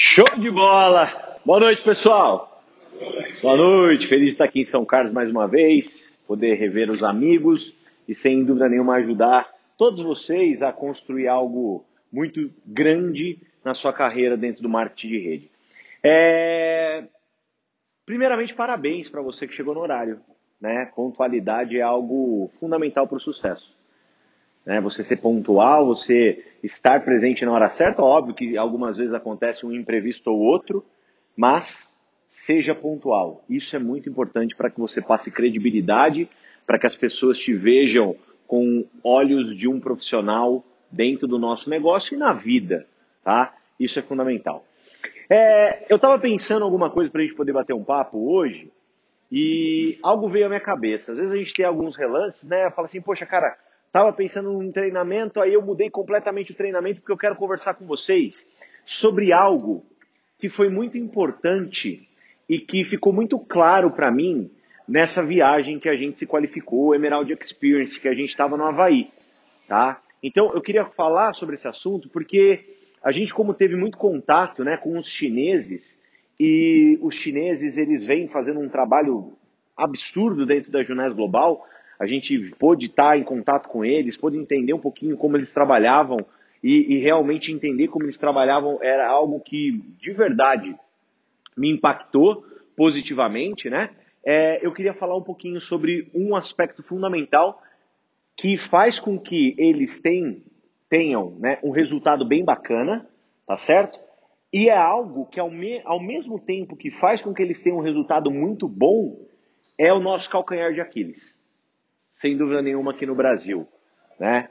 Show de bola! Boa noite, pessoal! Boa noite, feliz de estar aqui em São Carlos mais uma vez, poder rever os amigos e sem dúvida nenhuma ajudar todos vocês a construir algo muito grande na sua carreira dentro do marketing de rede. É... Primeiramente, parabéns para você que chegou no horário. Né? Pontualidade é algo fundamental para o sucesso. Né? Você ser pontual, você estar presente na hora certa, óbvio que algumas vezes acontece um imprevisto ou outro, mas seja pontual. Isso é muito importante para que você passe credibilidade, para que as pessoas te vejam com olhos de um profissional dentro do nosso negócio e na vida, tá? Isso é fundamental. É, eu estava pensando alguma coisa para a gente poder bater um papo hoje e algo veio à minha cabeça. Às vezes a gente tem alguns relances, né? Fala assim, poxa, cara, Estava pensando em treinamento, aí eu mudei completamente o treinamento porque eu quero conversar com vocês sobre algo que foi muito importante e que ficou muito claro para mim nessa viagem que a gente se qualificou, Emerald Experience, que a gente estava no Havaí, tá? Então eu queria falar sobre esse assunto porque a gente como teve muito contato, né, com os chineses e os chineses eles vêm fazendo um trabalho absurdo dentro da Junés Global a gente pôde estar em contato com eles, pôde entender um pouquinho como eles trabalhavam e, e realmente entender como eles trabalhavam era algo que de verdade me impactou positivamente, né? É, eu queria falar um pouquinho sobre um aspecto fundamental que faz com que eles tenham, tenham né, um resultado bem bacana, tá certo? E é algo que ao, me, ao mesmo tempo que faz com que eles tenham um resultado muito bom, é o nosso calcanhar de Aquiles sem dúvida nenhuma, aqui no Brasil. Né?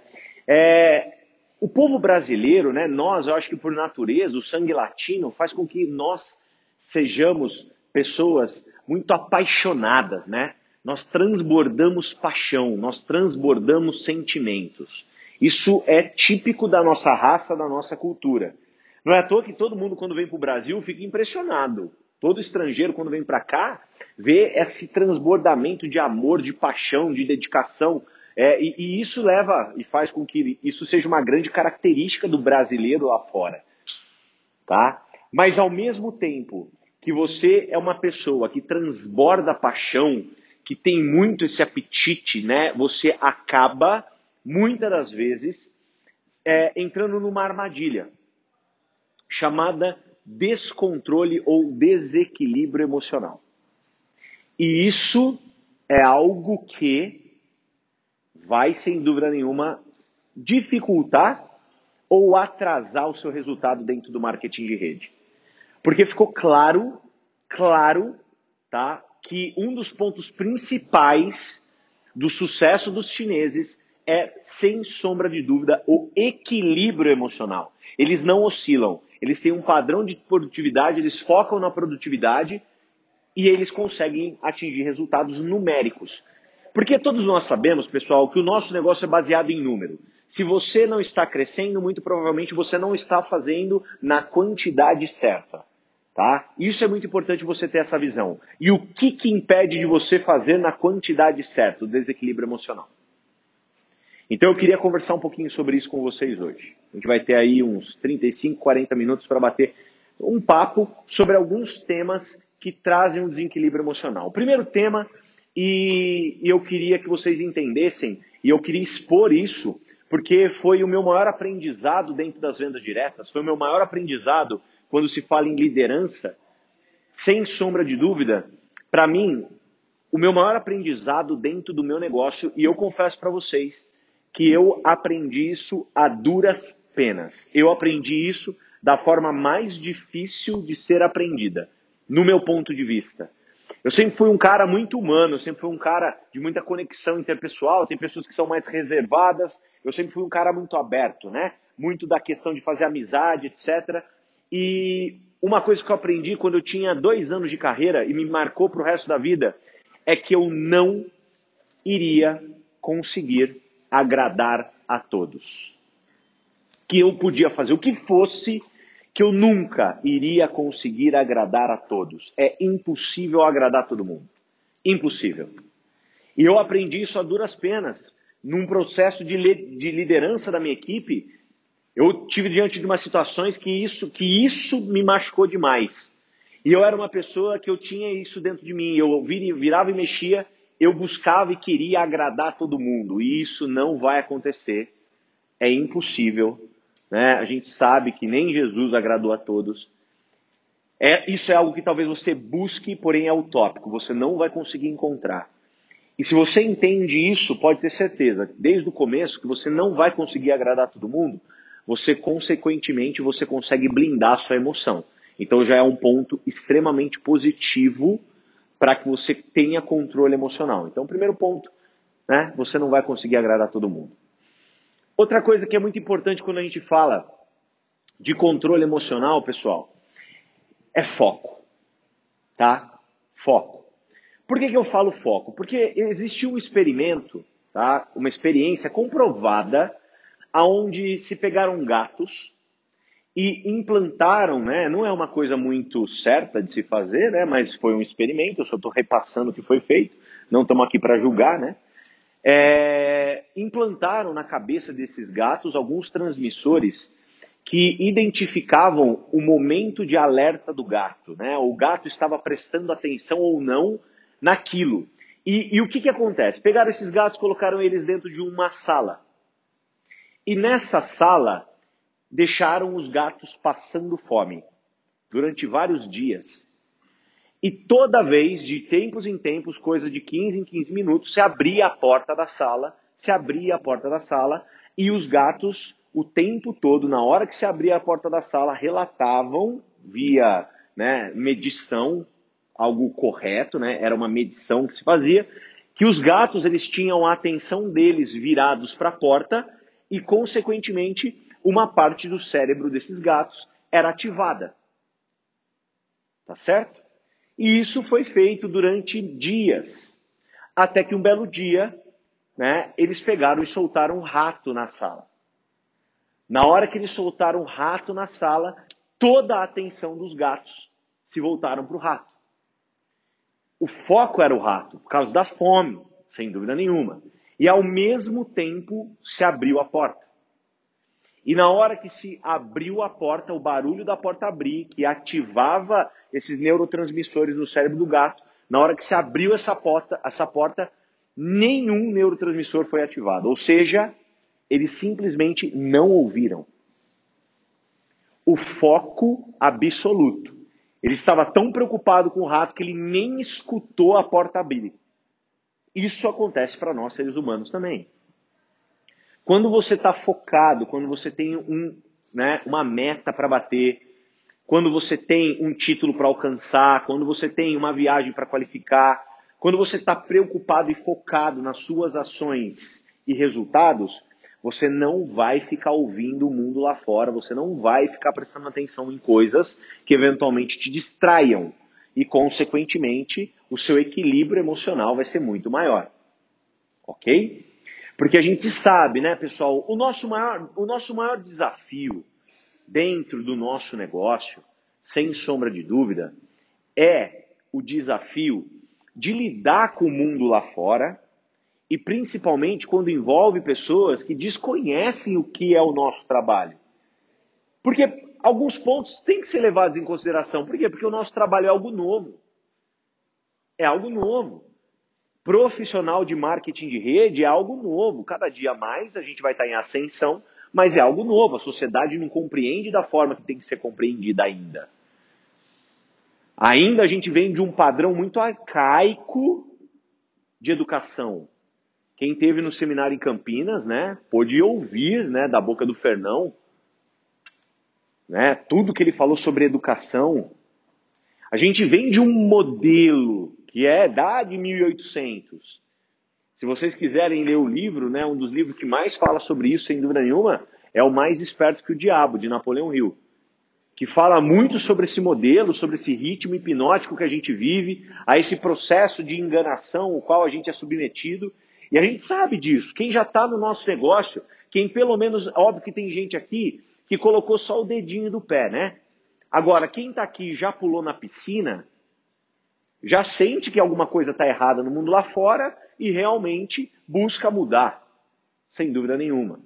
É, o povo brasileiro, né, nós, eu acho que por natureza, o sangue latino faz com que nós sejamos pessoas muito apaixonadas, né? Nós transbordamos paixão, nós transbordamos sentimentos. Isso é típico da nossa raça, da nossa cultura. Não é à toa que todo mundo, quando vem para o Brasil, fica impressionado. Todo estrangeiro, quando vem para cá, vê esse transbordamento de amor, de paixão, de dedicação. É, e, e, isso leva e faz com que isso seja uma grande característica do brasileiro lá fora. Tá? Mas ao mesmo tempo que você é uma pessoa que transborda paixão, que tem muito esse apetite, né? Você acaba, muitas das vezes, é, entrando numa armadilha chamada descontrole ou desequilíbrio emocional. E isso é algo que vai, sem dúvida nenhuma, dificultar ou atrasar o seu resultado dentro do marketing de rede. Porque ficou claro, claro, tá, que um dos pontos principais do sucesso dos chineses é, sem sombra de dúvida, o equilíbrio emocional. Eles não oscilam eles têm um padrão de produtividade, eles focam na produtividade e eles conseguem atingir resultados numéricos. Porque todos nós sabemos, pessoal, que o nosso negócio é baseado em número. Se você não está crescendo, muito provavelmente você não está fazendo na quantidade certa. Tá? Isso é muito importante você ter essa visão. E o que, que impede de você fazer na quantidade certa? O desequilíbrio emocional. Então eu queria conversar um pouquinho sobre isso com vocês hoje. A gente vai ter aí uns 35, 40 minutos para bater um papo sobre alguns temas que trazem um desequilíbrio emocional. O primeiro tema, e, eu queria que vocês entendessem, e eu queria expor isso, porque foi o meu maior aprendizado dentro das vendas diretas, foi o meu maior aprendizado quando se fala em liderança, sem sombra de dúvida, para mim, o meu maior aprendizado dentro do meu negócio, e eu confesso para vocês, que eu aprendi isso a duras penas. Eu aprendi isso da forma mais difícil de ser aprendida, no meu ponto de vista. Eu sempre fui um cara muito humano, eu sempre fui um cara de muita conexão interpessoal, tem pessoas que são mais reservadas, eu sempre fui um cara muito aberto, né? Muito da questão de fazer amizade, etc. E uma coisa que eu aprendi quando eu tinha dois anos de carreira e me marcou para o resto da vida é que eu não iria conseguir agradar a todos. Que eu podia fazer o que fosse, que eu nunca iria conseguir agradar a todos. É impossível agradar todo mundo. Impossível. E eu aprendi isso a duras penas. Num processo de, de liderança da minha equipe, Eu tive diante de umas situações que isso, que isso me machucou demais. E eu era uma pessoa que eu tinha isso dentro de mim. Eu virava e mexia, eu buscava e queria agradar todo mundo. E isso não vai acontecer. É impossível. Né? A gente sabe que nem Jesus agradou a todos. É, isso é algo que talvez você busque, porém é utópico. Você não vai conseguir encontrar. E se você entende isso, pode ter certeza, desde o começo, que você não vai conseguir agradar todo mundo, você consequentemente você consegue blindar a sua emoção. Então já é um ponto extremamente positivo para que você tenha controle emocional. Então, primeiro ponto, né, você não vai conseguir agradar todo mundo. Outra coisa que é muito importante quando a gente fala de controle emocional, pessoal, é foco. Tá? Foco. Por que, que eu falo foco? Porque existiu um experimento, tá? uma experiência comprovada aonde se pegaram gatos e implantaram, né? Não é uma coisa muito certa de se fazer, né? Mas foi um experimento. Eu só estou repassando o que foi feito. Não estamos aqui para julgar, né? É, implantaram na cabeça desses gatos alguns transmissores que identificavam o momento de alerta do gato, né? O gato estava prestando atenção ou não naquilo. E, e o que, que acontece? Pegaram esses gatos, colocaram eles dentro de uma sala. E nessa sala, deixaram os gatos passando fome durante vários dias. E toda vez, de tempos em tempos, coisa de 15 em 15 minutos, se abria a porta da sala, se abria a porta da sala e os gatos, o tempo todo, na hora que se abria a porta da sala, relatavam via né, medição, algo correto, né, era uma medição que se fazia, que os gatos eles tinham a atenção deles virados para a porta e, consequentemente, uma parte do cérebro desses gatos era ativada. Tá certo? E isso foi feito durante dias. Até que um belo dia, né, eles pegaram e soltaram um rato na sala. Na hora que eles soltaram um rato na sala, toda a atenção dos gatos se voltaram para o rato. O foco era o rato, por causa da fome, sem dúvida nenhuma e ao mesmo tempo se abriu a porta. E na hora que se abriu a porta, o barulho da porta abrir, que ativava esses neurotransmissores no cérebro do gato, na hora que se abriu essa porta, essa porta, nenhum neurotransmissor foi ativado. Ou seja, eles simplesmente não ouviram. O foco absoluto. Ele estava tão preocupado com o rato que ele nem escutou a porta abrir. Isso acontece para nós seres humanos também. Quando você está focado, quando você tem um, né, uma meta para bater, quando você tem um título para alcançar, quando você tem uma viagem para qualificar, quando você está preocupado e focado nas suas ações e resultados, você não vai ficar ouvindo o mundo lá fora, você não vai ficar prestando atenção em coisas que eventualmente te distraiam e, consequentemente, o seu equilíbrio emocional vai ser muito maior. Ok? Porque a gente sabe, né, pessoal, o nosso maior, o nosso maior desafio dentro do nosso negócio, sem sombra de dúvida, é o desafio de lidar com o mundo lá fora e principalmente quando envolve pessoas que desconhecem o que é o nosso trabalho. Porque alguns pontos têm que ser levados em consideração. Por quê? Porque o nosso trabalho é algo novo. É algo novo. Profissional de marketing de rede é algo novo. Cada dia mais a gente vai estar em ascensão, mas é algo novo. A sociedade não compreende da forma que tem que ser compreendida ainda. Ainda a gente vem de um padrão muito arcaico de educação. Quem teve no seminário em Campinas, né, pôde ouvir, né, da boca do Fernão, né? Tudo que ele falou sobre educação. A gente vem de um modelo que é da de 1800. Se vocês quiserem ler o livro, né, um dos livros que mais fala sobre isso, sem dúvida nenhuma, é O Mais Esperto que o Diabo, de Napoleão Hill. Que fala muito sobre esse modelo, sobre esse ritmo hipnótico que a gente vive, a esse processo de enganação ao qual a gente é submetido. E a gente sabe disso. Quem já está no nosso negócio, quem pelo menos, óbvio que tem gente aqui que colocou só o dedinho do pé, né? Agora, quem está aqui já pulou na piscina, já sente que alguma coisa está errada no mundo lá fora e realmente busca mudar, sem dúvida nenhuma.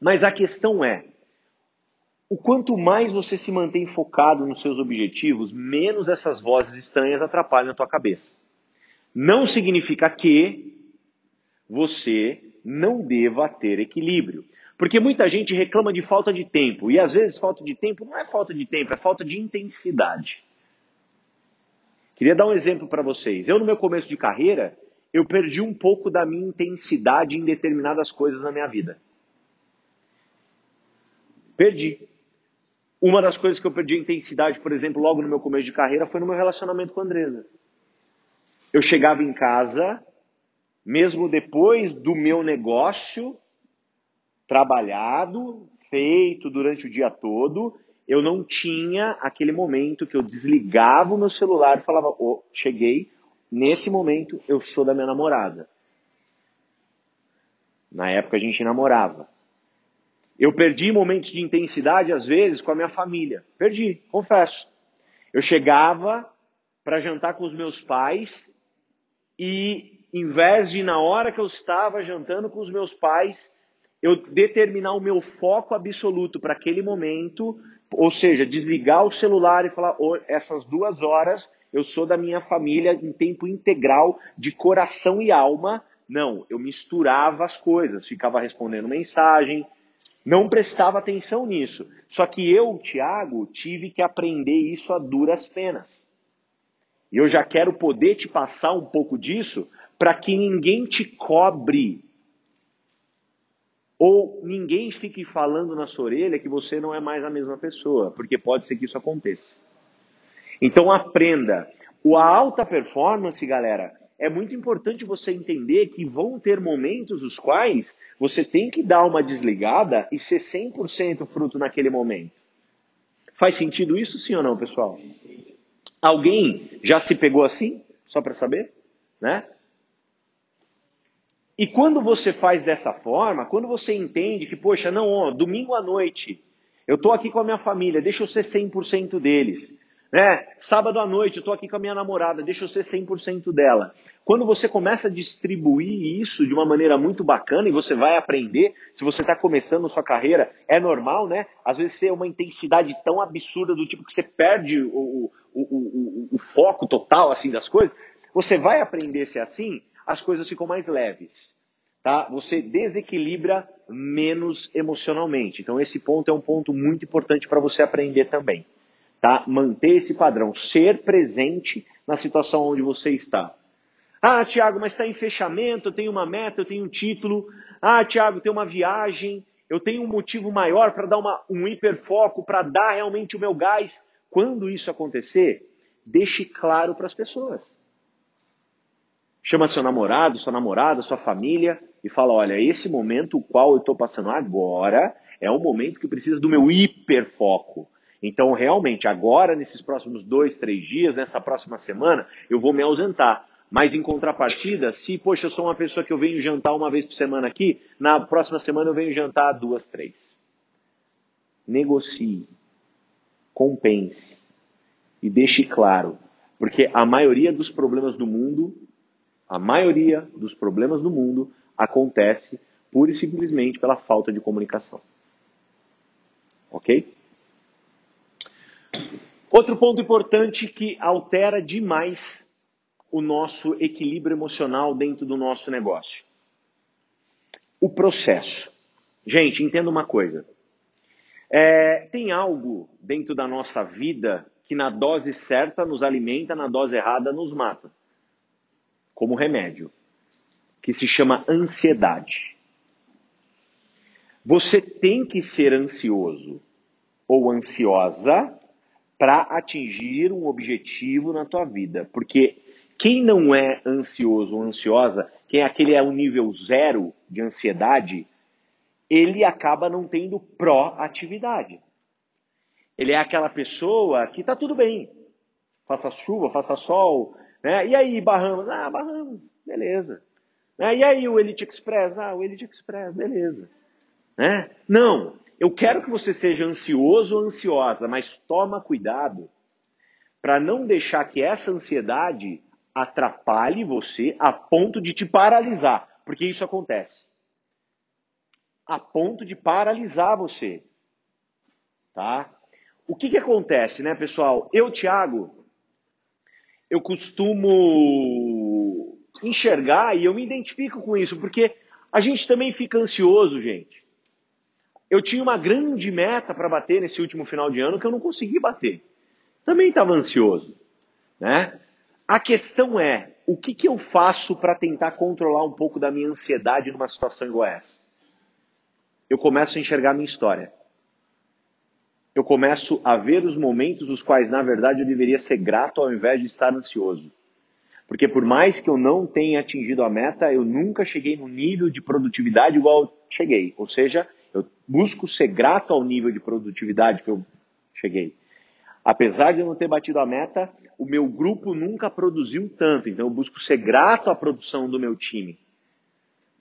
Mas a questão é, o quanto mais você se mantém focado nos seus objetivos, menos essas vozes estranhas atrapalham a tua cabeça. Não significa que você não deva ter equilíbrio. Porque muita gente reclama de falta de tempo. E às vezes falta de tempo não é falta de tempo, é falta de intensidade. Queria dar um exemplo para vocês. Eu, no meu começo de carreira, eu perdi um pouco da minha intensidade em determinadas coisas na minha vida. Perdi. Uma das coisas que eu perdi a intensidade, por exemplo, logo no meu começo de carreira, foi no meu relacionamento com a Andresa. Eu chegava em casa, mesmo depois do meu negócio trabalhado, feito durante o dia todo, eu não tinha aquele momento que eu desligava o meu celular e falava: oh, cheguei, nesse momento eu sou da minha namorada. Na época a gente namorava. Eu perdi momentos de intensidade, às vezes, com a minha família. Perdi, confesso. Eu chegava para jantar com os meus pais e, em vez de, na hora que eu estava jantando com os meus pais, eu determinar o meu foco absoluto para aquele momento, ou seja, desligar o celular e falar: oh, essas duas horas eu sou da minha família em tempo integral, de coração e alma. Não, eu misturava as coisas, ficava respondendo mensagem, não prestava atenção nisso. Só que eu, Tiago, tive que aprender isso a duras penas. E eu já quero poder te passar um pouco disso para que ninguém te cobre. Ou ninguém fique falando na sua orelha que você não é mais a mesma pessoa, porque pode ser que isso aconteça. Então aprenda. O alta performance, galera, é muito importante você entender que vão ter momentos os quais você tem que dar uma desligada e ser 100% fruto naquele momento. Faz sentido isso, sim ou não, pessoal? Alguém já se pegou assim? Só para saber, né? E quando você faz dessa forma, quando você entende que, poxa, não, ó, domingo à noite, eu tô aqui com a minha família, deixa eu ser 100% deles. Né? Sábado à noite, eu estou aqui com a minha namorada, deixa eu ser 100% dela. Quando você começa a distribuir isso de uma maneira muito bacana e você vai aprender, se você está começando sua carreira, é normal, né? Às vezes ser uma intensidade tão absurda do tipo que você perde o, o, o, o foco total assim das coisas. Você vai aprender a ser assim, as coisas ficam mais leves. Tá? Você desequilibra menos emocionalmente. Então esse ponto é um ponto muito importante para você aprender também tá? Manter esse padrão, ser presente na situação onde você está. Ah, Tiago, mas está em fechamento, eu tenho uma meta, eu tenho um título. Ah, Tiago, tem uma viagem, eu tenho um motivo maior para dar uma, um hiperfoco, para dar realmente o meu gás. Quando isso acontecer, deixe claro para as pessoas. Chama seu namorado, sua namorada, sua família e fala: olha, esse momento o qual eu estou passando agora é um momento que precisa do meu hiperfoco. Então, realmente, agora, nesses próximos dois, três dias, nessa próxima semana, eu vou me ausentar. Mas em contrapartida, se, poxa, eu sou uma pessoa que eu venho jantar uma vez por semana aqui, na próxima semana eu venho jantar duas, três. Negocie, compense e deixe claro, porque a maioria dos problemas do mundo, a maioria dos problemas do mundo acontece pura e simplesmente pela falta de comunicação. Ok? Outro ponto importante que altera demais o nosso equilíbrio emocional dentro do nosso negócio. O processo. Gente, entenda uma coisa. É, tem algo dentro da nossa vida que na dose certa nos alimenta, na dose errada nos mata. Como remédio. Que se chama ansiedade. Você tem que ser ansioso ou ansiosa para atingir um objetivo na tua vida. Porque quem não é ansioso ou ansiosa, quem é aquele é o nível zero de ansiedade, ele acaba não tendo proatividade. Ele é aquela pessoa que tá tudo bem. Faça chuva, faça sol, né? E aí, Bahamas? Ah, Bahamas, beleza. Né? E aí, o Elite Express? Ah, o Elite Express, beleza. Né? Não, eu quero que você seja ansioso ou ansiosa, mas toma cuidado para não deixar que essa ansiedade atrapalhe você a ponto de te paralisar, porque isso acontece. A ponto de paralisar você. tá? O que que acontece, né, pessoal? Eu, Thiago, eu costumo enxergar e eu me identifico com isso, porque a gente também fica ansioso, gente. Eu tinha uma grande meta para bater nesse último final de ano que eu não consegui bater. Também estava ansioso, né? A questão é, o que, que eu faço para tentar controlar um pouco da minha ansiedade numa situação igual essa? Eu começo a enxergar a minha história. Eu começo a ver os momentos os quais, na verdade, eu deveria ser grato ao invés de estar ansioso. Porque por mais que eu não tenha atingido a meta, eu nunca cheguei no nível de produtividade igual eu cheguei. Ou seja, eu busco ser grato ao nível de produtividade que eu cheguei. Apesar de eu não ter batido a meta, o meu grupo nunca produziu tanto. Então eu busco ser grato à produção do meu time.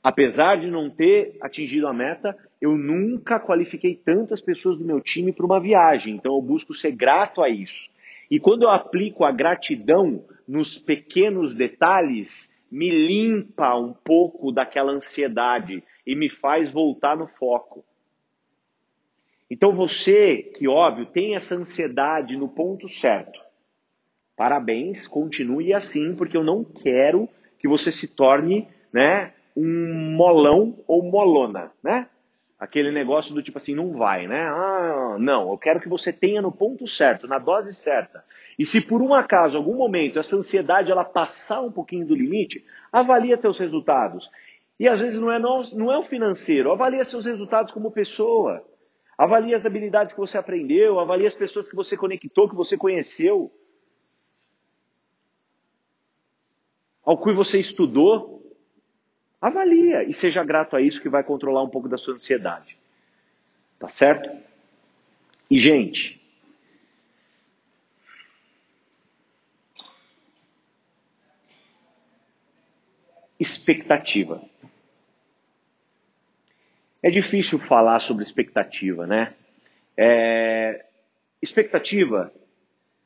Apesar de não ter atingido a meta, eu nunca qualifiquei tantas pessoas do meu time para uma viagem. Então eu busco ser grato a isso. E quando eu aplico a gratidão nos pequenos detalhes, me limpa um pouco daquela ansiedade e me faz voltar no foco. Então você, que óbvio, tem essa ansiedade no ponto certo. Parabéns, continue assim, porque eu não quero que você se torne, né, um molão ou molona, né? Aquele negócio do tipo assim, não vai, né? Ah, não, eu quero que você tenha no ponto certo, na dose certa. E se por um acaso, algum momento, essa ansiedade ela passar um pouquinho do limite, avalia teus resultados. E às vezes não é, não, não é o financeiro, avalia seus resultados como pessoa. Avalie as habilidades que você aprendeu, avalie as pessoas que você conectou, que você conheceu, ao que você estudou. Avalia e seja grato a isso que vai controlar um pouco da sua ansiedade. Tá certo? E, gente, expectativa. É difícil falar sobre expectativa, né? É... Expectativa,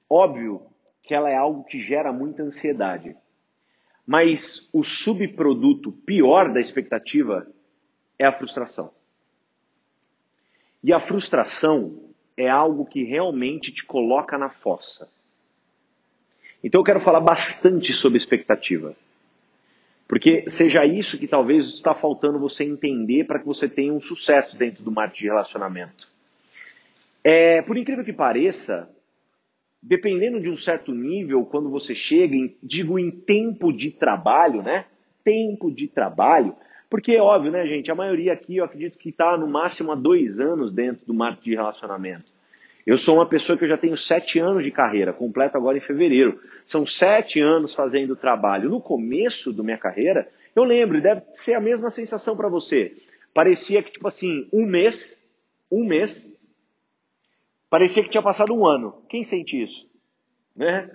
óbvio que ela é algo que gera muita ansiedade. Mas o subproduto pior da expectativa é a frustração. E a frustração é algo que realmente te coloca na fossa. Então eu quero falar bastante sobre expectativa. Porque seja isso que talvez está faltando você entender para que você tenha um sucesso dentro do marketing de relacionamento. É, por incrível que pareça, dependendo de um certo nível, quando você chega, em, digo em tempo de trabalho, né? Tempo de trabalho, porque é óbvio, né, gente? A maioria aqui eu acredito que está no máximo há dois anos dentro do marketing de relacionamento. Eu sou uma pessoa que eu já tenho sete anos de carreira, completo agora em fevereiro. São sete anos fazendo trabalho. No começo da minha carreira, eu lembro, deve ser a mesma sensação para você. Parecia que, tipo assim, um mês, um mês, parecia que tinha passado um ano. Quem sente isso? Né?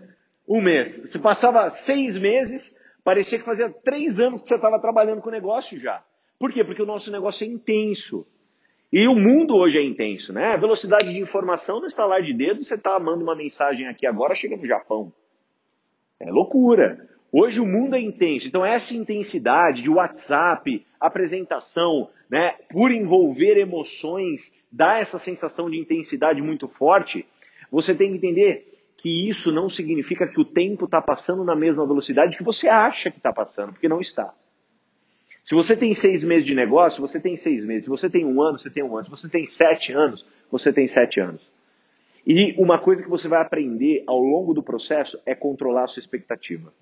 Um mês. Se passava seis meses, parecia que fazia três anos que você estava trabalhando com o negócio já. Por quê? Porque o nosso negócio é intenso. E o mundo hoje é intenso, né? A velocidade de informação no estalar de dedos, você está mandando uma mensagem aqui agora, chega no Japão. É loucura. Hoje o mundo é intenso. Então essa intensidade de WhatsApp, apresentação, né, por envolver emoções, dá essa sensação de intensidade muito forte. Você tem que entender que isso não significa que o tempo está passando na mesma velocidade que você acha que está passando, porque não está. Se você tem seis meses de negócio, você tem seis meses. Se você tem um ano, você tem um ano. Se você tem sete anos, você tem sete anos. E uma coisa que você vai aprender ao longo do processo é controlar a sua expectativa.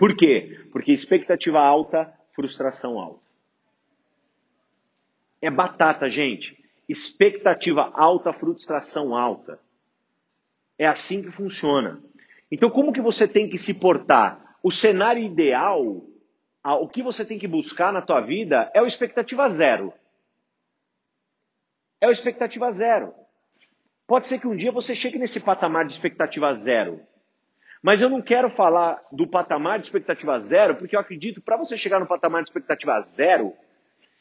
Por quê? Porque expectativa alta, frustração alta. É batata, gente. Expectativa alta, frustração alta. É assim que funciona. Então, como que você tem que se portar? O cenário ideal o que você tem que buscar na tua vida é o expectativa zero. É o expectativa zero. Pode ser que um dia você chegue nesse patamar de expectativa zero. Mas eu não quero falar do patamar de expectativa zero, porque eu acredito para você chegar no patamar de expectativa zero,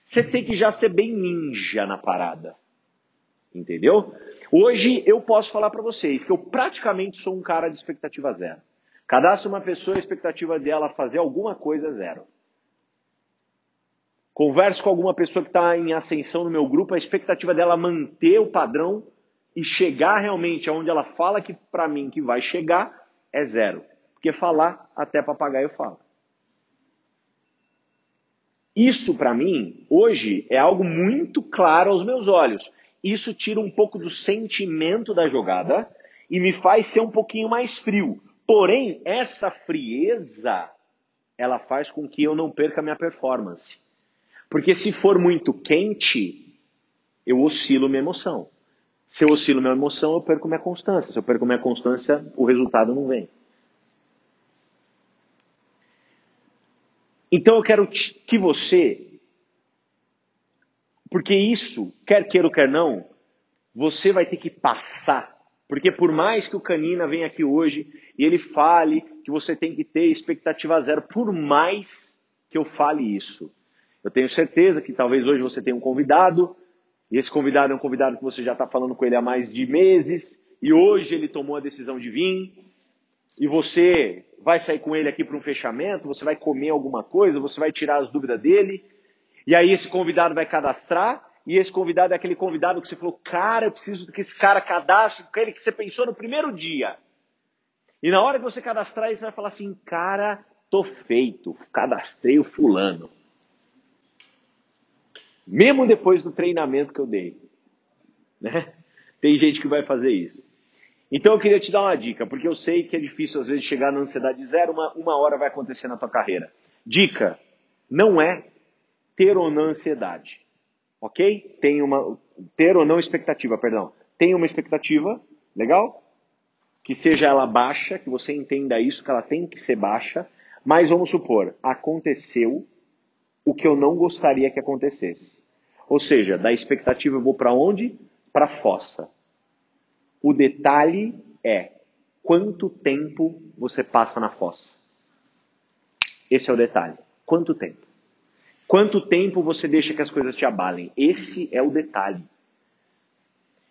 você tem que já ser bem ninja na parada. Entendeu? Hoje eu posso falar para vocês que eu praticamente sou um cara de expectativa zero. Cadastre uma pessoa, a expectativa dela fazer alguma coisa é zero. Converso com alguma pessoa que está em ascensão no meu grupo, a expectativa dela manter o padrão e chegar realmente aonde ela fala que para mim que vai chegar é zero. Porque falar até papagaio fala. Isso para mim hoje é algo muito claro aos meus olhos. Isso tira um pouco do sentimento da jogada e me faz ser um pouquinho mais frio. Porém, essa frieza ela faz com que eu não perca minha performance. Porque se for muito quente, eu oscilo minha emoção. Se eu oscilo minha emoção, eu perco minha constância. Se eu perco minha constância, o resultado não vem. Então eu quero que você, porque isso, quer queira ou quer não, você vai ter que passar. Porque por mais que o Canina venha aqui hoje e ele fale que você tem que ter expectativa zero, por mais que eu fale isso, eu tenho certeza que talvez hoje você tenha um convidado, e esse convidado é um convidado que você já está falando com ele há mais de meses, e hoje ele tomou a decisão de vir, e você vai sair com ele aqui para um fechamento, você vai comer alguma coisa, você vai tirar as dúvidas dele, e aí esse convidado vai cadastrar, e esse convidado é aquele convidado que você falou, cara, eu preciso que esse cara cadastre, aquele que você pensou no primeiro dia. E na hora que você cadastrar, você vai falar assim, cara, tô feito, cadastrei o fulano. Mesmo depois do treinamento que eu dei. Né? Tem gente que vai fazer isso. Então eu queria te dar uma dica, porque eu sei que é difícil às vezes chegar na ansiedade zero, uma, uma hora vai acontecer na tua carreira. Dica, não é ter ou não ansiedade. Ok? Tem uma. Ter ou não expectativa, perdão. Tem uma expectativa, legal? Que seja ela baixa, que você entenda isso, que ela tem que ser baixa. Mas vamos supor, aconteceu o que eu não gostaria que acontecesse. Ou seja, da expectativa eu vou para onde? Para a fossa. O detalhe é quanto tempo você passa na fossa. Esse é o detalhe. Quanto tempo? Quanto tempo você deixa que as coisas te abalem? Esse é o detalhe.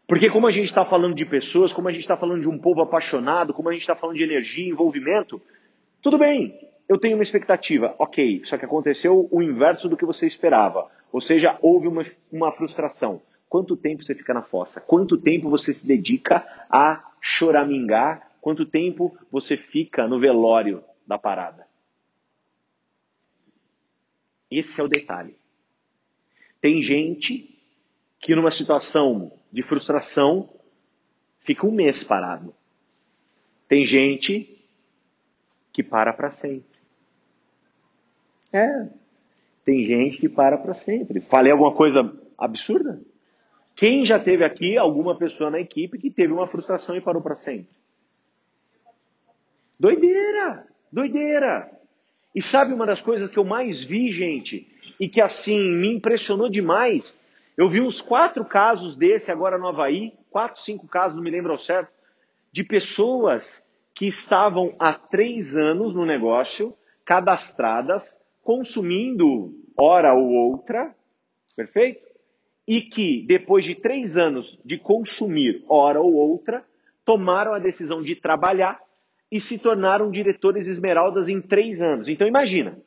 Porque como a gente está falando de pessoas, como a gente está falando de um povo apaixonado, como a gente está falando de energia, envolvimento, tudo bem, eu tenho uma expectativa, ok, só que aconteceu o inverso do que você esperava. Ou seja, houve uma, uma frustração. Quanto tempo você fica na fossa? Quanto tempo você se dedica a choramingar? Quanto tempo você fica no velório da parada? Esse é o detalhe. Tem gente que numa situação de frustração fica um mês parado. Tem gente que para para sempre. É. Tem gente que para para sempre. Falei alguma coisa absurda? Quem já teve aqui alguma pessoa na equipe que teve uma frustração e parou para sempre? Doideira! Doideira! E sabe uma das coisas que eu mais vi, gente, e que assim me impressionou demais? Eu vi uns quatro casos desse agora no Havaí, quatro, cinco casos, não me lembro ao certo, de pessoas que estavam há três anos no negócio, cadastradas, consumindo hora ou outra, perfeito? E que depois de três anos de consumir hora ou outra, tomaram a decisão de trabalhar e se tornaram diretores esmeraldas em três anos. Então imagina.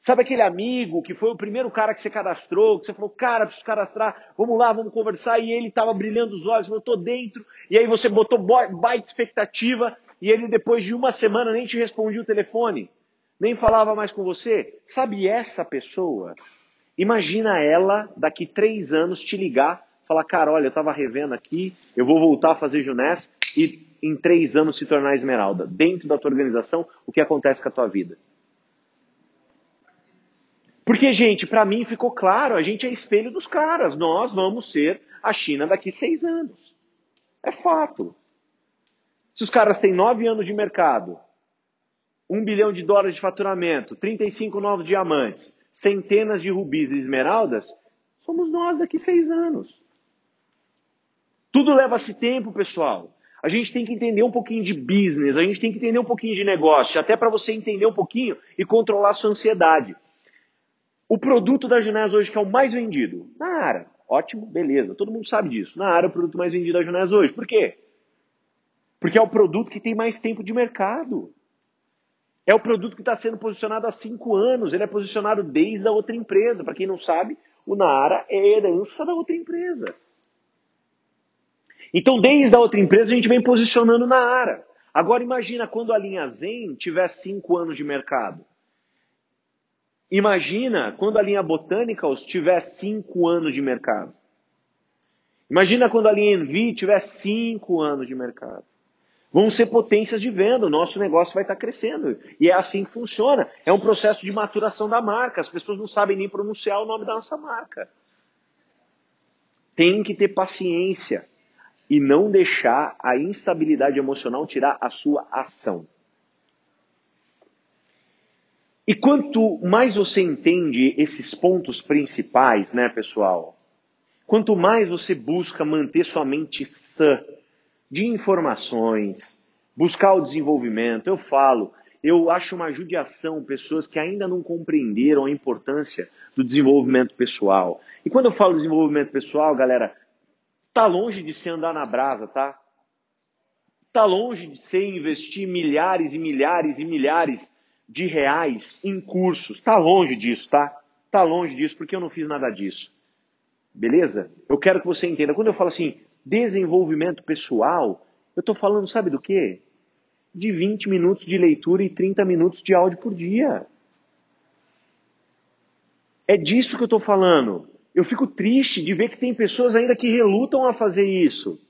Sabe aquele amigo que foi o primeiro cara que você cadastrou, que você falou, cara, preciso cadastrar, vamos lá, vamos conversar, e ele estava brilhando os olhos, falou, tô dentro, e aí você botou baita expectativa, e ele depois de uma semana nem te respondia o telefone, nem falava mais com você. Sabe essa pessoa? Imagina ela daqui três anos te ligar, falar, cara, olha, eu estava revendo aqui, eu vou voltar a fazer Junés, e em três anos se tornar esmeralda. Dentro da tua organização, o que acontece com a tua vida? Porque, gente, para mim ficou claro, a gente é espelho dos caras. Nós vamos ser a China daqui seis anos. É fato. Se os caras têm nove anos de mercado, um bilhão de dólares de faturamento, 35 novos diamantes, centenas de rubis e esmeraldas, somos nós daqui seis anos. Tudo leva-se tempo, pessoal a gente tem que entender um pouquinho de business, a gente tem que entender um pouquinho de negócio, até para você entender um pouquinho e controlar a sua ansiedade. O produto da Junés hoje que é o mais vendido? Na área. Ótimo, beleza. Todo mundo sabe disso. Na área é o produto mais vendido da Junés hoje. Por quê? Porque é o produto que tem mais tempo de mercado. É o produto que está sendo posicionado há cinco anos. Ele é posicionado desde a outra empresa. Para quem não sabe, o Naara é herança da outra empresa. Então, desde a outra empresa, a gente vem posicionando na área. Agora, imagina quando a linha Zen tiver cinco anos de mercado. Imagina quando a linha Botanicals tiver cinco anos de mercado. Imagina quando a linha Envy tiver cinco anos de mercado. Vão ser potências de venda, o nosso negócio vai estar crescendo. E é assim que funciona. É um processo de maturação da marca. As pessoas não sabem nem pronunciar o nome da nossa marca. Tem que ter paciência e não deixar a instabilidade emocional tirar a sua ação. E quanto mais você entende esses pontos principais, né, pessoal? Quanto mais você busca manter sua mente sã de informações, buscar o desenvolvimento, eu falo, eu acho uma judiação pessoas que ainda não compreenderam a importância do desenvolvimento pessoal. E quando eu falo desenvolvimento pessoal, galera, tá longe de ser andar na brasa, tá? Tá longe de ser investir milhares e milhares e milhares de reais em cursos. Tá longe disso, tá? Tá longe disso porque eu não fiz nada disso. Beleza? Eu quero que você entenda. Quando eu falo assim, desenvolvimento pessoal, eu estou falando, sabe do quê? De 20 minutos de leitura e 30 minutos de áudio por dia. É disso que eu estou falando. Eu fico triste de ver que tem pessoas ainda que relutam a fazer isso.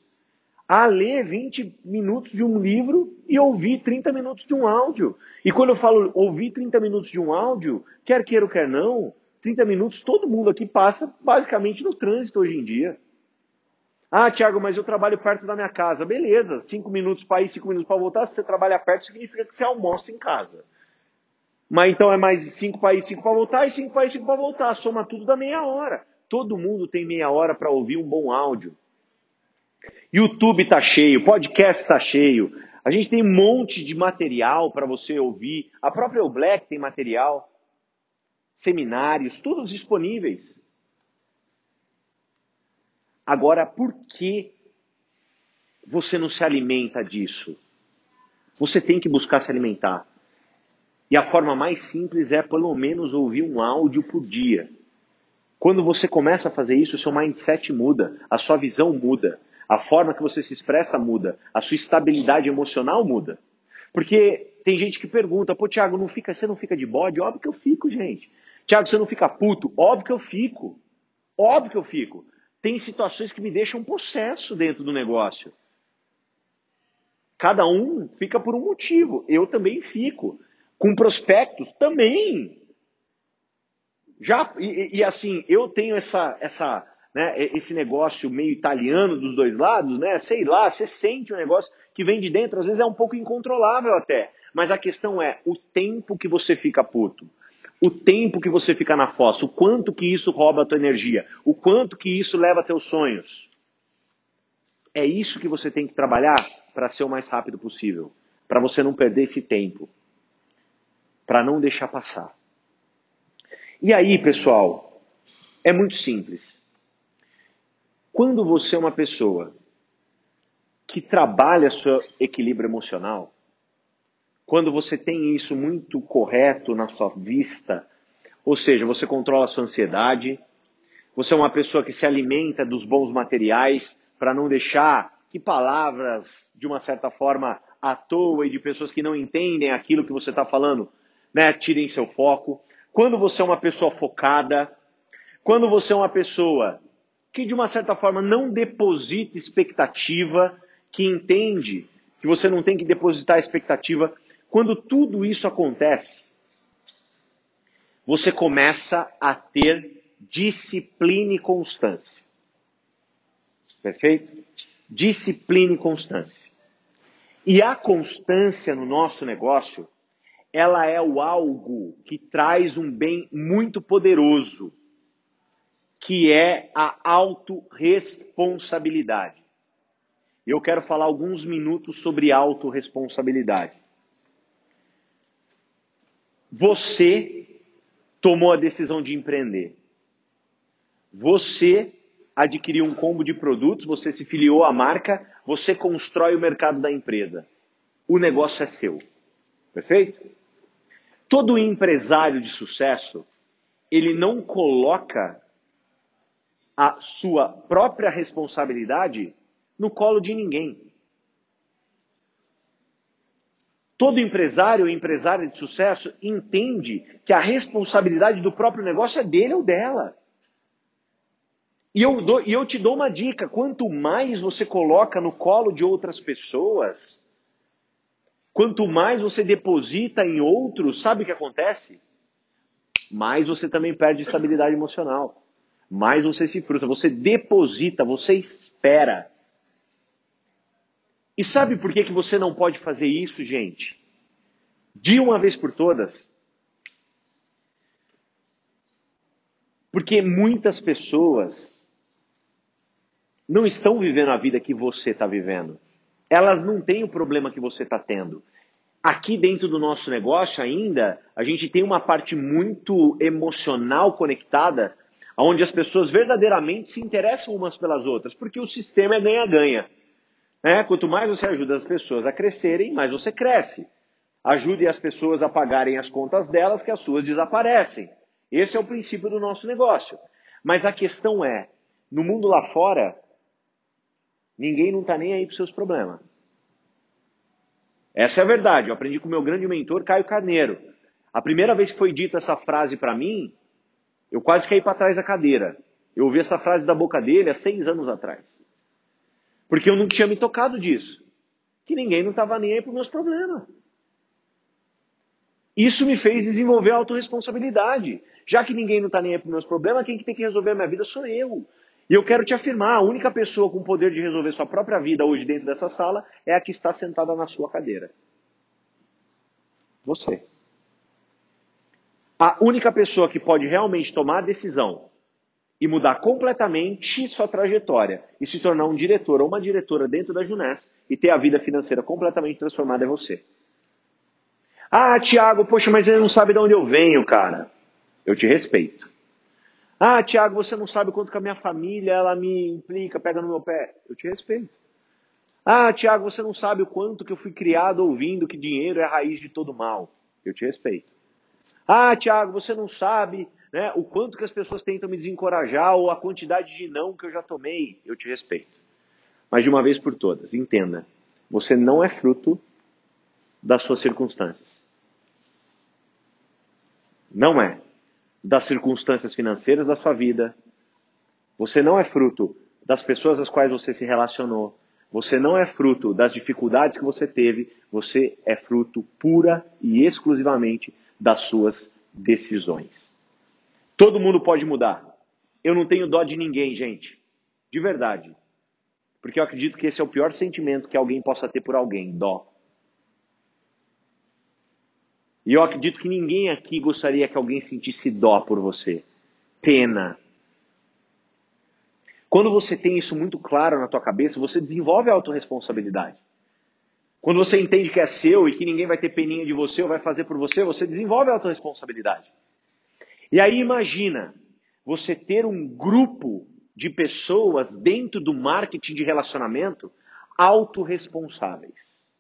A ler 20 minutos de um livro e ouvir 30 minutos de um áudio. E quando eu falo ouvir 30 minutos de um áudio, quer queira ou quer não, 30 minutos, todo mundo aqui passa basicamente no trânsito hoje em dia. Ah, Tiago, mas eu trabalho perto da minha casa. Beleza, 5 minutos para ir, 5 minutos para voltar. Se você trabalha perto, significa que você almoça em casa. Mas então é mais 5 para ir, 5 para voltar, e 5 para ir, 5 para voltar. Soma tudo da meia hora. Todo mundo tem meia hora para ouvir um bom áudio. YouTube está cheio, podcast está cheio. A gente tem um monte de material para você ouvir. A própria O Black tem material seminários, todos disponíveis. Agora, por que você não se alimenta disso? Você tem que buscar se alimentar. E a forma mais simples é pelo menos ouvir um áudio por dia. Quando você começa a fazer isso, o seu mindset muda, a sua visão muda, a forma que você se expressa muda, a sua estabilidade emocional muda. Porque tem gente que pergunta, pô, Thiago, não fica, você não fica de bode? Óbvio que eu fico, gente. Tiago, você não fica puto? Óbvio que eu fico. Óbvio que eu fico. Tem situações que me deixam processo dentro do negócio. Cada um fica por um motivo. Eu também fico. Com prospectos também. Já e, e assim, eu tenho essa essa né, esse negócio meio italiano dos dois lados, né? Sei lá, você sente um negócio que vem de dentro, às vezes é um pouco incontrolável até. Mas a questão é o tempo que você fica puto o tempo que você fica na fossa, o quanto que isso rouba a tua energia, o quanto que isso leva a teus sonhos. É isso que você tem que trabalhar para ser o mais rápido possível, para você não perder esse tempo, para não deixar passar. E aí, pessoal, é muito simples. Quando você é uma pessoa que trabalha seu equilíbrio emocional, quando você tem isso muito correto na sua vista, ou seja, você controla a sua ansiedade, você é uma pessoa que se alimenta dos bons materiais para não deixar que palavras, de uma certa forma, à toa e de pessoas que não entendem aquilo que você está falando, né, tirem seu foco. Quando você é uma pessoa focada, quando você é uma pessoa que, de uma certa forma, não deposita expectativa, que entende que você não tem que depositar expectativa, quando tudo isso acontece, você começa a ter disciplina e constância. Perfeito? Disciplina e constância. E a constância no nosso negócio, ela é o algo que traz um bem muito poderoso, que é a autorresponsabilidade. Eu quero falar alguns minutos sobre autorresponsabilidade. Você tomou a decisão de empreender. Você adquiriu um combo de produtos, você se filiou à marca, você constrói o mercado da empresa. O negócio é seu. Perfeito? Todo empresário de sucesso, ele não coloca a sua própria responsabilidade no colo de ninguém. Todo empresário ou empresária de sucesso entende que a responsabilidade do próprio negócio é dele ou dela. E eu, dou, e eu te dou uma dica: quanto mais você coloca no colo de outras pessoas, quanto mais você deposita em outros, sabe o que acontece? Mais você também perde estabilidade emocional. Mais você se frustra. Você deposita, você espera. E sabe por que, que você não pode fazer isso, gente? De uma vez por todas. Porque muitas pessoas não estão vivendo a vida que você está vivendo. Elas não têm o problema que você está tendo. Aqui dentro do nosso negócio ainda, a gente tem uma parte muito emocional conectada, onde as pessoas verdadeiramente se interessam umas pelas outras, porque o sistema é ganha-ganha. É, quanto mais você ajuda as pessoas a crescerem, mais você cresce. Ajude as pessoas a pagarem as contas delas, que as suas desaparecem. Esse é o princípio do nosso negócio. Mas a questão é, no mundo lá fora, ninguém não está nem aí para os seus problemas. Essa é a verdade. Eu aprendi com meu grande mentor, Caio Carneiro. A primeira vez que foi dita essa frase para mim, eu quase caí para trás da cadeira. Eu ouvi essa frase da boca dele há seis anos atrás. Porque eu não tinha me tocado disso. Que ninguém não estava nem aí para meus problemas. Isso me fez desenvolver a autorresponsabilidade. Já que ninguém não está nem aí para meus problemas, quem que tem que resolver a minha vida sou eu. E eu quero te afirmar, a única pessoa com poder de resolver sua própria vida hoje dentro dessa sala é a que está sentada na sua cadeira. Você. A única pessoa que pode realmente tomar a decisão e mudar completamente sua trajetória e se tornar um diretor ou uma diretora dentro da Junés e ter a vida financeira completamente transformada é você. Ah, Tiago, poxa, mas ele não sabe de onde eu venho, cara. Eu te respeito. Ah, Tiago, você não sabe quanto que a minha família ela me implica, pega no meu pé. Eu te respeito. Ah, Tiago, você não sabe o quanto que eu fui criado ouvindo que dinheiro é a raiz de todo mal. Eu te respeito. Ah, Tiago, você não sabe né, o quanto que as pessoas tentam me desencorajar ou a quantidade de não que eu já tomei, eu te respeito. Mas de uma vez por todas, entenda, você não é fruto das suas circunstâncias. Não é. Das circunstâncias financeiras da sua vida. Você não é fruto das pessoas às quais você se relacionou. Você não é fruto das dificuldades que você teve. Você é fruto pura e exclusivamente das suas decisões. Todo mundo pode mudar. Eu não tenho dó de ninguém, gente. De verdade. Porque eu acredito que esse é o pior sentimento que alguém possa ter por alguém, dó. E eu acredito que ninguém aqui gostaria que alguém sentisse dó por você. Pena. Quando você tem isso muito claro na tua cabeça, você desenvolve a autorresponsabilidade. Quando você entende que é seu e que ninguém vai ter peninha de você ou vai fazer por você, você desenvolve a autorresponsabilidade. E aí imagina você ter um grupo de pessoas dentro do marketing de relacionamento autorresponsáveis.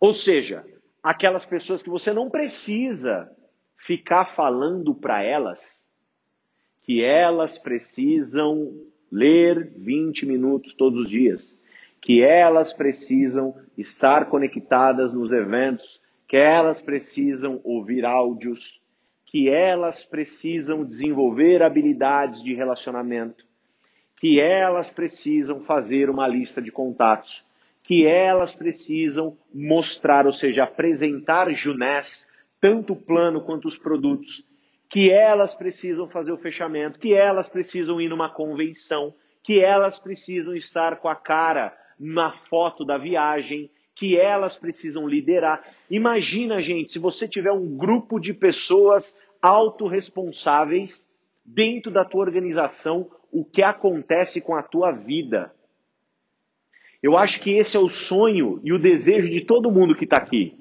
Ou seja, aquelas pessoas que você não precisa ficar falando para elas que elas precisam ler 20 minutos todos os dias, que elas precisam estar conectadas nos eventos, que elas precisam ouvir áudios que elas precisam desenvolver habilidades de relacionamento, que elas precisam fazer uma lista de contatos, que elas precisam mostrar, ou seja, apresentar Junés, tanto o plano quanto os produtos, que elas precisam fazer o fechamento, que elas precisam ir numa convenção, que elas precisam estar com a cara na foto da viagem, que elas precisam liderar. Imagina, gente, se você tiver um grupo de pessoas autorresponsáveis dentro da tua organização, o que acontece com a tua vida. Eu acho que esse é o sonho e o desejo de todo mundo que está aqui.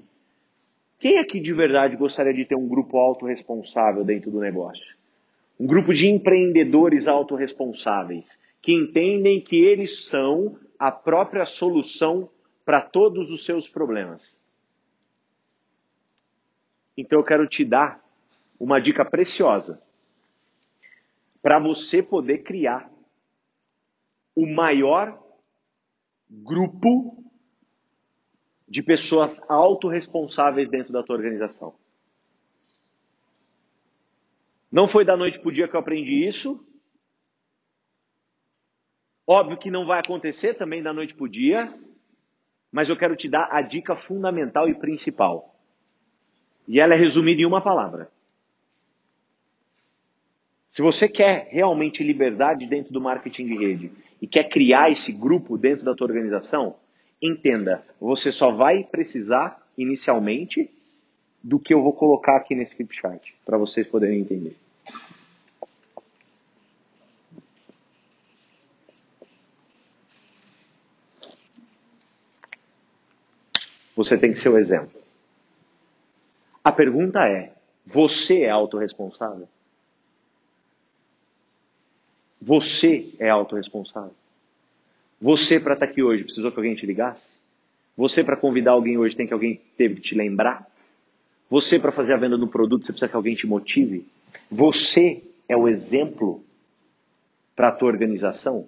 Quem aqui de verdade gostaria de ter um grupo autorresponsável dentro do negócio? Um grupo de empreendedores autorresponsáveis que entendem que eles são a própria solução para todos os seus problemas. Então eu quero te dar uma dica preciosa para você poder criar o maior grupo de pessoas autorresponsáveis dentro da tua organização. Não foi da noite para o dia que eu aprendi isso. Óbvio que não vai acontecer também da noite para o dia, mas eu quero te dar a dica fundamental e principal. E ela é resumida em uma palavra. Se você quer realmente liberdade dentro do marketing de rede e quer criar esse grupo dentro da tua organização, entenda, você só vai precisar inicialmente do que eu vou colocar aqui nesse flipchart, para vocês poderem entender. Você tem que ser o exemplo. A pergunta é: você é autorresponsável? Você é autorresponsável? Você, para estar tá aqui hoje, precisou que alguém te ligasse? Você, para convidar alguém hoje, tem que alguém teve que te lembrar? Você, para fazer a venda do produto, você precisa que alguém te motive? Você é o exemplo para a tua organização?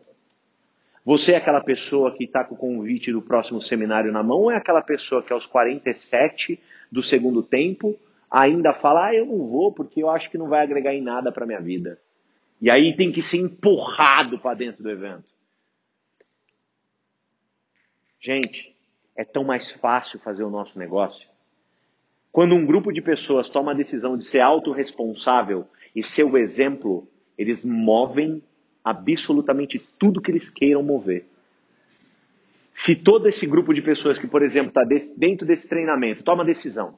Você é aquela pessoa que está com o convite do próximo seminário na mão ou é aquela pessoa que aos 47 do segundo tempo ainda fala, ah, eu não vou porque eu acho que não vai agregar em nada para minha vida. E aí tem que ser empurrado para dentro do evento. Gente, é tão mais fácil fazer o nosso negócio. Quando um grupo de pessoas toma a decisão de ser autorresponsável e ser o exemplo, eles movem absolutamente tudo que eles queiram mover. Se todo esse grupo de pessoas que, por exemplo, está dentro desse treinamento toma decisão,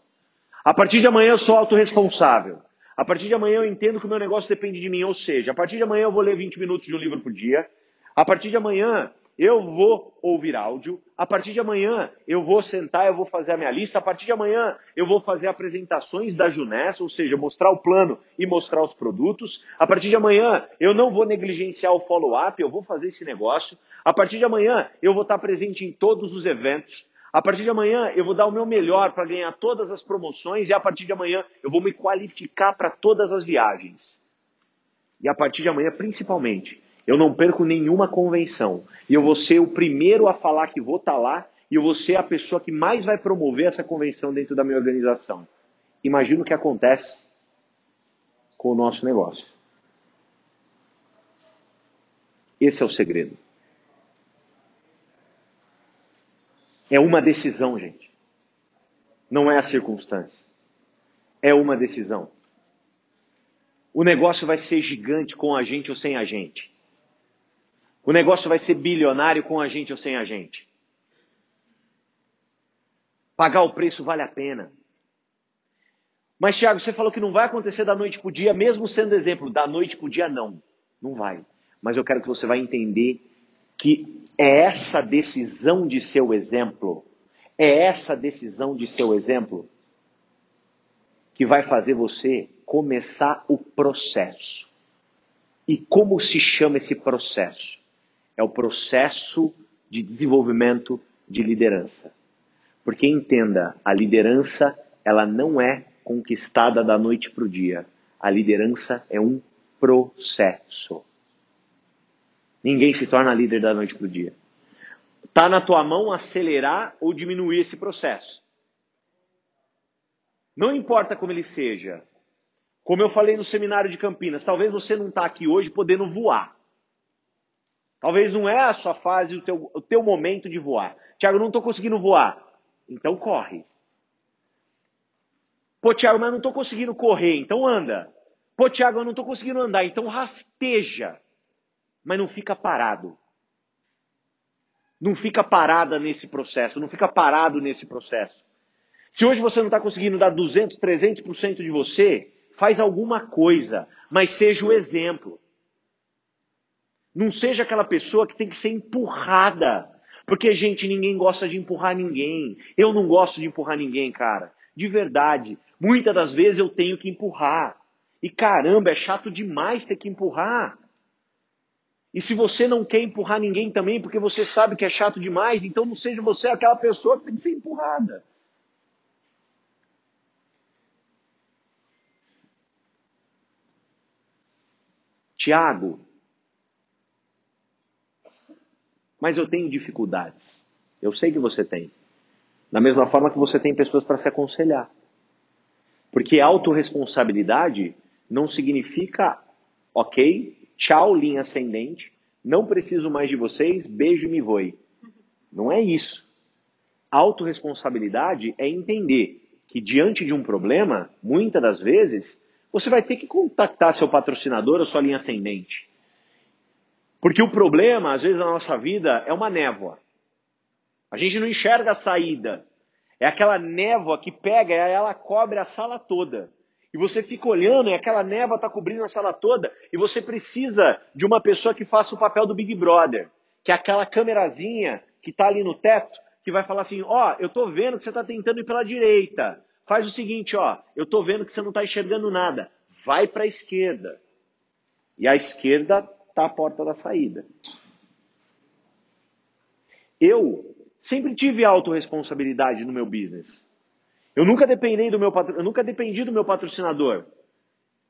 a partir de amanhã eu sou autorresponsável. A partir de amanhã eu entendo que o meu negócio depende de mim, ou seja, a partir de amanhã eu vou ler 20 minutos de um livro por dia. A partir de amanhã eu vou ouvir áudio. A partir de amanhã eu vou sentar, eu vou fazer a minha lista. A partir de amanhã eu vou fazer apresentações da Junessa, ou seja, mostrar o plano e mostrar os produtos. A partir de amanhã eu não vou negligenciar o follow-up, eu vou fazer esse negócio. A partir de amanhã eu vou estar presente em todos os eventos. A partir de amanhã eu vou dar o meu melhor para ganhar todas as promoções e a partir de amanhã eu vou me qualificar para todas as viagens. E a partir de amanhã, principalmente, eu não perco nenhuma convenção. E eu vou ser o primeiro a falar que vou estar tá lá e eu vou ser a pessoa que mais vai promover essa convenção dentro da minha organização. Imagina o que acontece com o nosso negócio. Esse é o segredo. É uma decisão, gente. Não é a circunstância. É uma decisão. O negócio vai ser gigante com a gente ou sem a gente. O negócio vai ser bilionário com a gente ou sem a gente. Pagar o preço vale a pena. Mas, Thiago, você falou que não vai acontecer da noite para o dia, mesmo sendo exemplo, da noite para o dia, não. Não vai. Mas eu quero que você vai entender que é essa decisão de ser o exemplo, é essa decisão de ser o exemplo que vai fazer você começar o processo. E como se chama esse processo? é o processo de desenvolvimento de liderança. Porque entenda, a liderança ela não é conquistada da noite para o dia. A liderança é um processo. Ninguém se torna líder da noite para o dia. Está na tua mão acelerar ou diminuir esse processo. Não importa como ele seja. Como eu falei no seminário de Campinas, talvez você não está aqui hoje podendo voar. Talvez não é a sua fase, o teu, o teu momento de voar. Tiago, não estou conseguindo voar. Então corre. Pô, Tiago, mas não estou conseguindo correr. Então anda. Pô, Tiago, eu não estou conseguindo andar. Então rasteja. Mas não fica parado. Não fica parada nesse processo. Não fica parado nesse processo. Se hoje você não está conseguindo dar 200, 300% de você, faz alguma coisa. Mas seja o exemplo. Não seja aquela pessoa que tem que ser empurrada. Porque, gente, ninguém gosta de empurrar ninguém. Eu não gosto de empurrar ninguém, cara. De verdade. Muitas das vezes eu tenho que empurrar. E caramba, é chato demais ter que empurrar. E se você não quer empurrar ninguém também, porque você sabe que é chato demais, então não seja você aquela pessoa que tem que ser empurrada. Tiago, mas eu tenho dificuldades. Eu sei que você tem. Da mesma forma que você tem pessoas para se aconselhar. Porque autorresponsabilidade não significa, ok, tchau, linha ascendente, não preciso mais de vocês, beijo e me voe. Não é isso. Autoresponsabilidade é entender que diante de um problema, muitas das vezes, você vai ter que contactar seu patrocinador ou sua linha ascendente. Porque o problema, às vezes, na nossa vida é uma névoa. A gente não enxerga a saída. É aquela névoa que pega e ela cobre a sala toda. E você fica olhando e aquela névoa está cobrindo a sala toda e você precisa de uma pessoa que faça o papel do Big Brother, que é aquela câmerazinha que está ali no teto, que vai falar assim, ó, oh, eu estou vendo que você está tentando ir pela direita. Faz o seguinte, ó, eu estou vendo que você não está enxergando nada. Vai para a esquerda. E a esquerda está a porta da saída. Eu sempre tive autorresponsabilidade no meu business. Eu nunca dependi do meu, eu nunca dependi do meu patrocinador.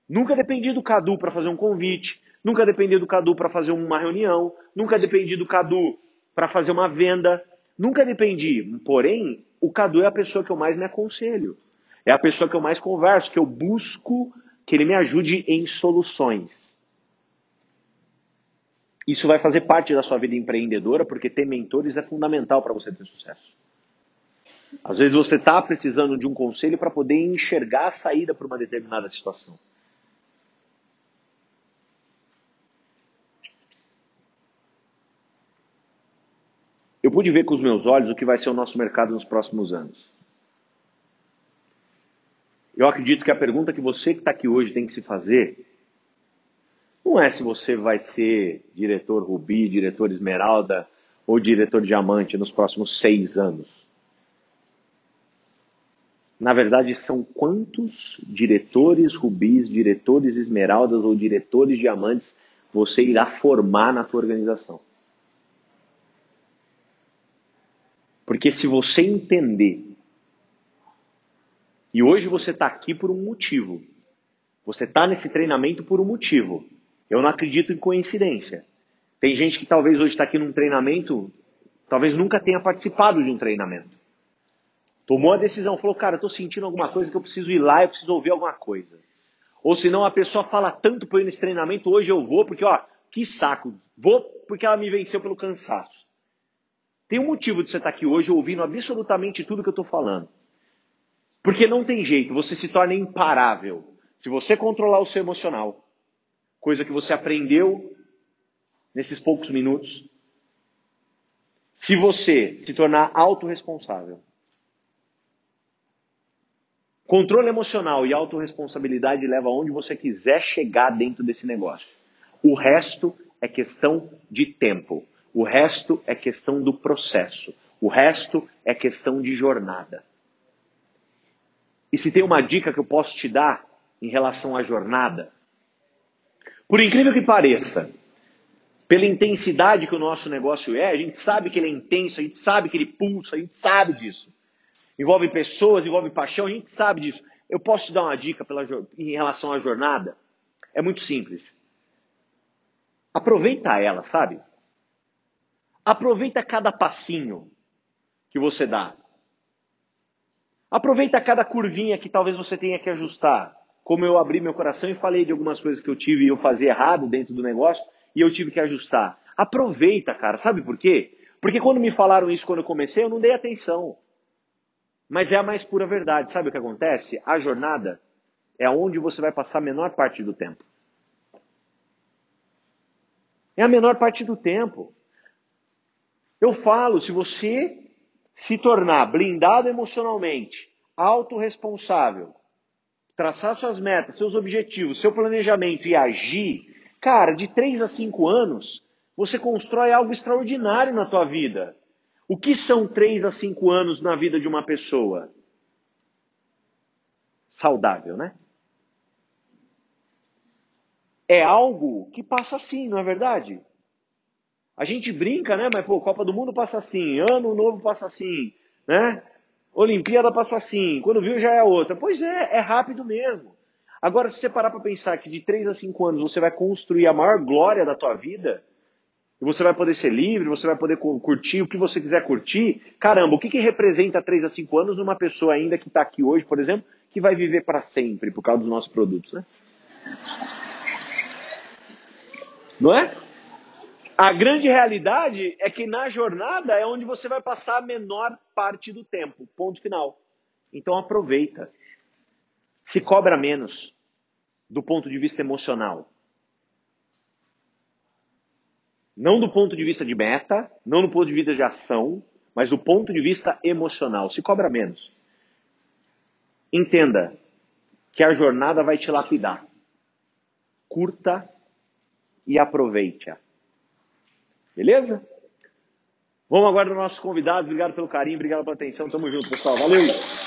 Nunca dependi do Cadu para fazer um convite. Nunca dependi do Cadu para fazer uma reunião. Nunca dependi do Cadu para fazer uma venda. Nunca dependi. Porém, o Cadu é a pessoa que eu mais me aconselho. É a pessoa que eu mais converso, que eu busco que ele me ajude em soluções. Isso vai fazer parte da sua vida empreendedora, porque ter mentores é fundamental para você ter sucesso. Às vezes você está precisando de um conselho para poder enxergar a saída para uma determinada situação. Eu pude ver com os meus olhos o que vai ser o nosso mercado nos próximos anos. Eu acredito que a pergunta que você que está aqui hoje tem que se fazer não é se você vai ser diretor Rubi, diretor Esmeralda ou diretor Diamante nos próximos seis anos. Na verdade, são quantos diretores Rubis, diretores Esmeraldas ou diretores Diamantes você irá formar na tua organização. Porque se você entender, e hoje você está aqui por um motivo, você está nesse treinamento por um motivo. Eu não acredito em coincidência. Tem gente que talvez hoje está aqui num treinamento, talvez nunca tenha participado de um treinamento. Tomou a decisão, falou, cara, eu estou sentindo alguma coisa que eu preciso ir lá, eu preciso ouvir alguma coisa. Ou senão a pessoa fala tanto para ir nesse treinamento, hoje eu vou, porque, ó, que saco, vou porque ela me venceu pelo cansaço. Tem um motivo de você estar tá aqui hoje ouvindo absolutamente tudo que eu estou falando. Porque não tem jeito, você se torna imparável. Se você controlar o seu emocional, coisa que você aprendeu nesses poucos minutos. Se você se tornar autorresponsável, controle emocional e autorresponsabilidade leva aonde você quiser chegar dentro desse negócio. O resto é questão de tempo. O resto é questão do processo. O resto é questão de jornada. E se tem uma dica que eu posso te dar em relação à jornada, por incrível que pareça, pela intensidade que o nosso negócio é, a gente sabe que ele é intenso, a gente sabe que ele pulsa, a gente sabe disso. Envolve pessoas, envolve paixão, a gente sabe disso. Eu posso te dar uma dica pela, em relação à jornada? É muito simples. Aproveita ela, sabe? Aproveita cada passinho que você dá. Aproveita cada curvinha que talvez você tenha que ajustar como eu abri meu coração e falei de algumas coisas que eu tive e eu fazia errado dentro do negócio e eu tive que ajustar. Aproveita, cara. Sabe por quê? Porque quando me falaram isso quando eu comecei, eu não dei atenção. Mas é a mais pura verdade. Sabe o que acontece? A jornada é onde você vai passar a menor parte do tempo. É a menor parte do tempo. Eu falo, se você se tornar blindado emocionalmente, autorresponsável, traçar suas metas, seus objetivos, seu planejamento e agir, cara, de 3 a 5 anos, você constrói algo extraordinário na tua vida. O que são 3 a 5 anos na vida de uma pessoa? Saudável, né? É algo que passa assim, não é verdade? A gente brinca, né? Mas, pô, Copa do Mundo passa assim, Ano Novo passa assim, né? Olimpíada passa assim, quando viu já é outra. Pois é, é rápido mesmo. Agora, se você parar para pensar que de 3 a 5 anos você vai construir a maior glória da tua vida, E você vai poder ser livre, você vai poder curtir o que você quiser curtir. Caramba, o que, que representa 3 a 5 anos numa pessoa ainda que está aqui hoje, por exemplo, que vai viver para sempre por causa dos nossos produtos, né? Não é? A grande realidade é que na jornada é onde você vai passar a menor parte do tempo. Ponto final. Então aproveita. Se cobra menos do ponto de vista emocional. Não do ponto de vista de meta, não do ponto de vista de ação, mas do ponto de vista emocional. Se cobra menos. Entenda que a jornada vai te lapidar. Curta e aproveite-a. Beleza? Vamos agora no nosso convidado. Obrigado pelo carinho, obrigado pela atenção. Tamo junto, pessoal. Valeu!